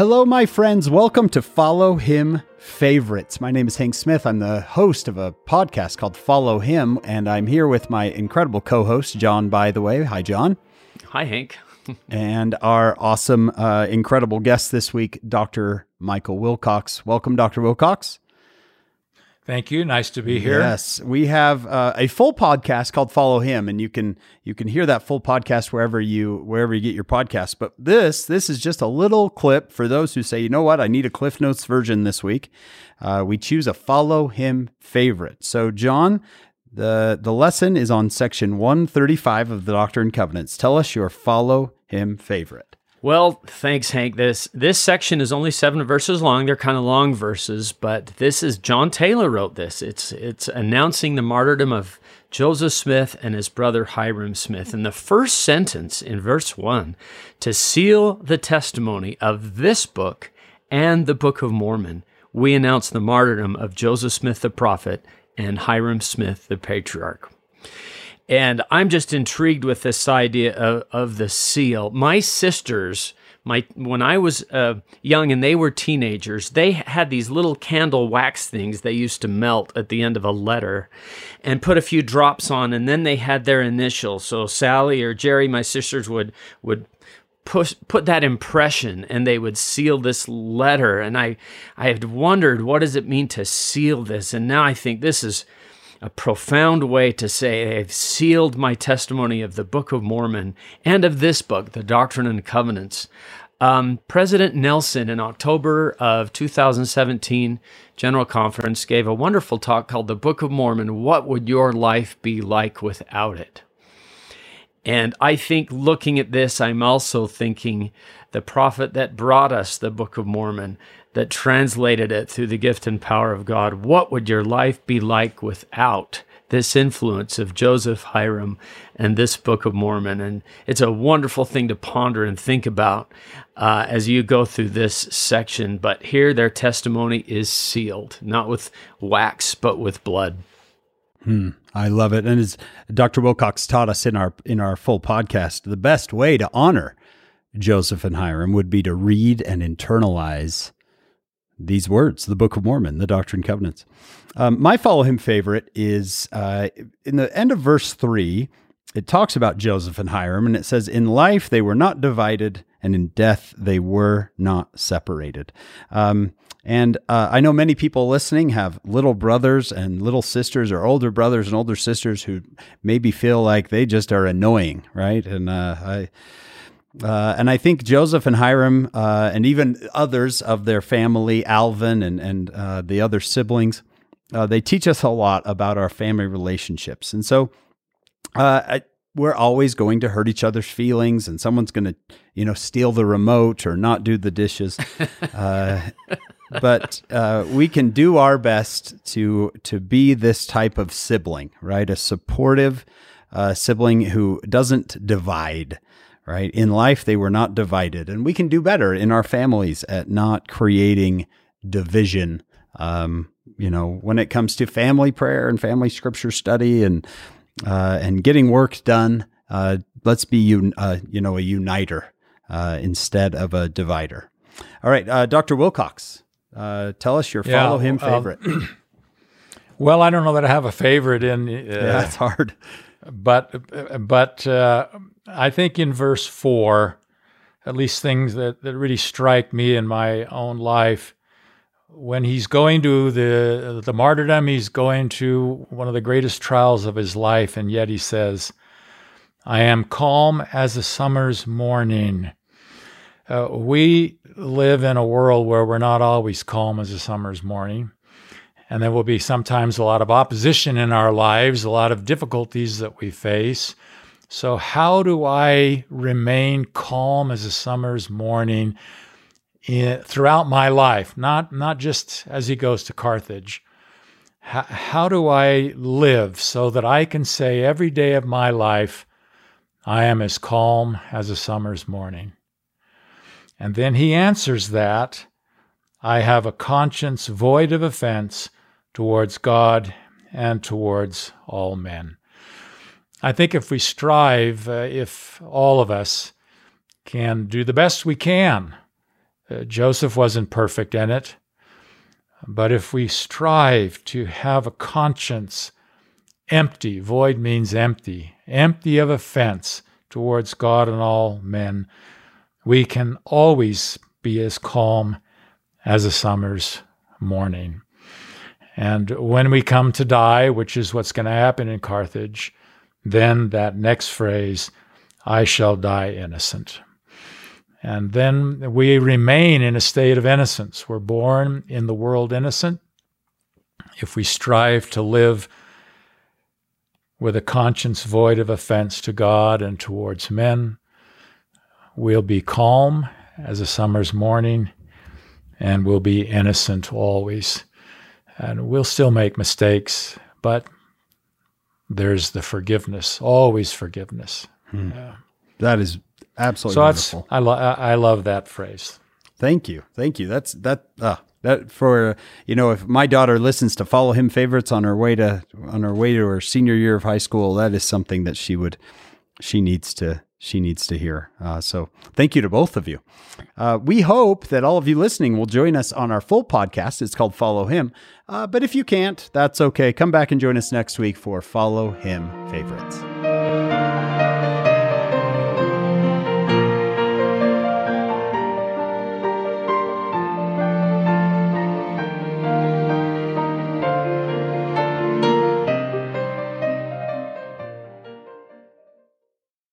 Hello, my friends. Welcome to Follow Him Favorites. My name is Hank Smith. I'm the host of a podcast called Follow Him, and I'm here with my incredible co host, John, by the way. Hi, John. Hi, Hank. and our awesome, uh, incredible guest this week, Dr. Michael Wilcox. Welcome, Dr. Wilcox. Thank you. Nice to be here. Yes, we have uh, a full podcast called Follow Him, and you can you can hear that full podcast wherever you wherever you get your podcast. But this this is just a little clip for those who say, you know what, I need a Cliff Notes version this week. Uh, we choose a Follow Him favorite. So, John, the the lesson is on section one thirty five of the Doctrine and Covenants. Tell us your Follow Him favorite. Well, thanks, Hank. This this section is only seven verses long. They're kind of long verses, but this is John Taylor wrote this. It's it's announcing the martyrdom of Joseph Smith and his brother Hyrum Smith. And the first sentence in verse one, to seal the testimony of this book and the Book of Mormon, we announce the martyrdom of Joseph Smith the prophet and Hyrum Smith the patriarch. And I'm just intrigued with this idea of, of the seal. My sisters, my when I was uh, young and they were teenagers, they had these little candle wax things they used to melt at the end of a letter and put a few drops on, and then they had their initials. So Sally or Jerry, my sisters would would push, put that impression and they would seal this letter. And I I had wondered what does it mean to seal this, and now I think this is a profound way to say, I've sealed my testimony of the Book of Mormon and of this book, the Doctrine and Covenants. Um, President Nelson, in October of 2017 General Conference, gave a wonderful talk called The Book of Mormon What Would Your Life Be Like Without It? And I think looking at this, I'm also thinking the prophet that brought us the Book of Mormon, that translated it through the gift and power of God. What would your life be like without this influence of Joseph Hyrum and this Book of Mormon? And it's a wonderful thing to ponder and think about uh, as you go through this section. But here, their testimony is sealed, not with wax, but with blood. Hmm, I love it. And as Dr. Wilcox taught us in our in our full podcast, the best way to honor Joseph and Hyrum would be to read and internalize these words, the Book of Mormon, the Doctrine and Covenants. Um, my follow him favorite is uh, in the end of verse three. It talks about Joseph and Hyrum, and it says, "In life they were not divided, and in death they were not separated." Um, and uh, I know many people listening have little brothers and little sisters, or older brothers and older sisters who maybe feel like they just are annoying, right? And uh, I uh, and I think Joseph and Hyrum uh, and even others of their family, Alvin and and uh, the other siblings, uh, they teach us a lot about our family relationships. And so, uh, I, we're always going to hurt each other's feelings, and someone's going to, you know, steal the remote or not do the dishes. Uh, but we can do our best to to be this type of sibling, right? A supportive sibling who doesn't divide right? In life, they were not divided. And we can do better in our families at not creating division. Um, you know, when it comes to family prayer and family scripture study and, uh, and getting work done, uh, let's be, un- uh, you know, a uniter uh, instead of a divider. All right, uh, Dr. Wilcox, uh, tell us your follow him favorite. well, I don't know that I have a favorite in. yeah, it's hard. But, but, I think in verse four, at least things that, that really strike me in my own life, when he's going to the the martyrdom, he's going to one of the greatest trials of his life, and yet he says, "I am calm as a summer's morning." Uh, we live in a world where we're not always calm as a summer's morning. And there will be sometimes a lot of opposition in our lives, a lot of difficulties that we face. So, how do I remain calm as a summer's morning in, throughout my life? Not, not just as he goes to Carthage. How, how do I live so that I can say every day of my life, I am as calm as a summer's morning? And then he answers that I have a conscience void of offense towards God and towards all men. I think if we strive, uh, if all of us can do the best we can Uh, Joseph wasn't perfect in it. But if we strive to have a conscience empty, void means empty, empty of offense towards God and all men, we can always be as calm as a summer's morning. And when we come to die, which is what's going to happen in Carthage, then that next phrase, I shall die innocent. And then we remain in a state of innocence. We're born in the world innocent. If we strive to live with a conscience void of offense to God and towards men, we'll be calm as a summer's morning and we'll be innocent always. And we'll still make mistakes, but there's the forgiveness, always forgiveness. Hmm. Yeah. That is Absolutely. So wonderful. that's I love I love that phrase. Thank you. Thank you. That's that uh, that for you know if my daughter listens to follow him favorites on her way to on her way to her senior year of high school, that is something that she would she needs to she needs to hear. Uh, so thank you to both of you. Uh, we hope that all of you listening will join us on our full podcast. It's called Follow Him. Uh, but if you can't, that's okay. Come back and join us next week for Follow Him Favorites.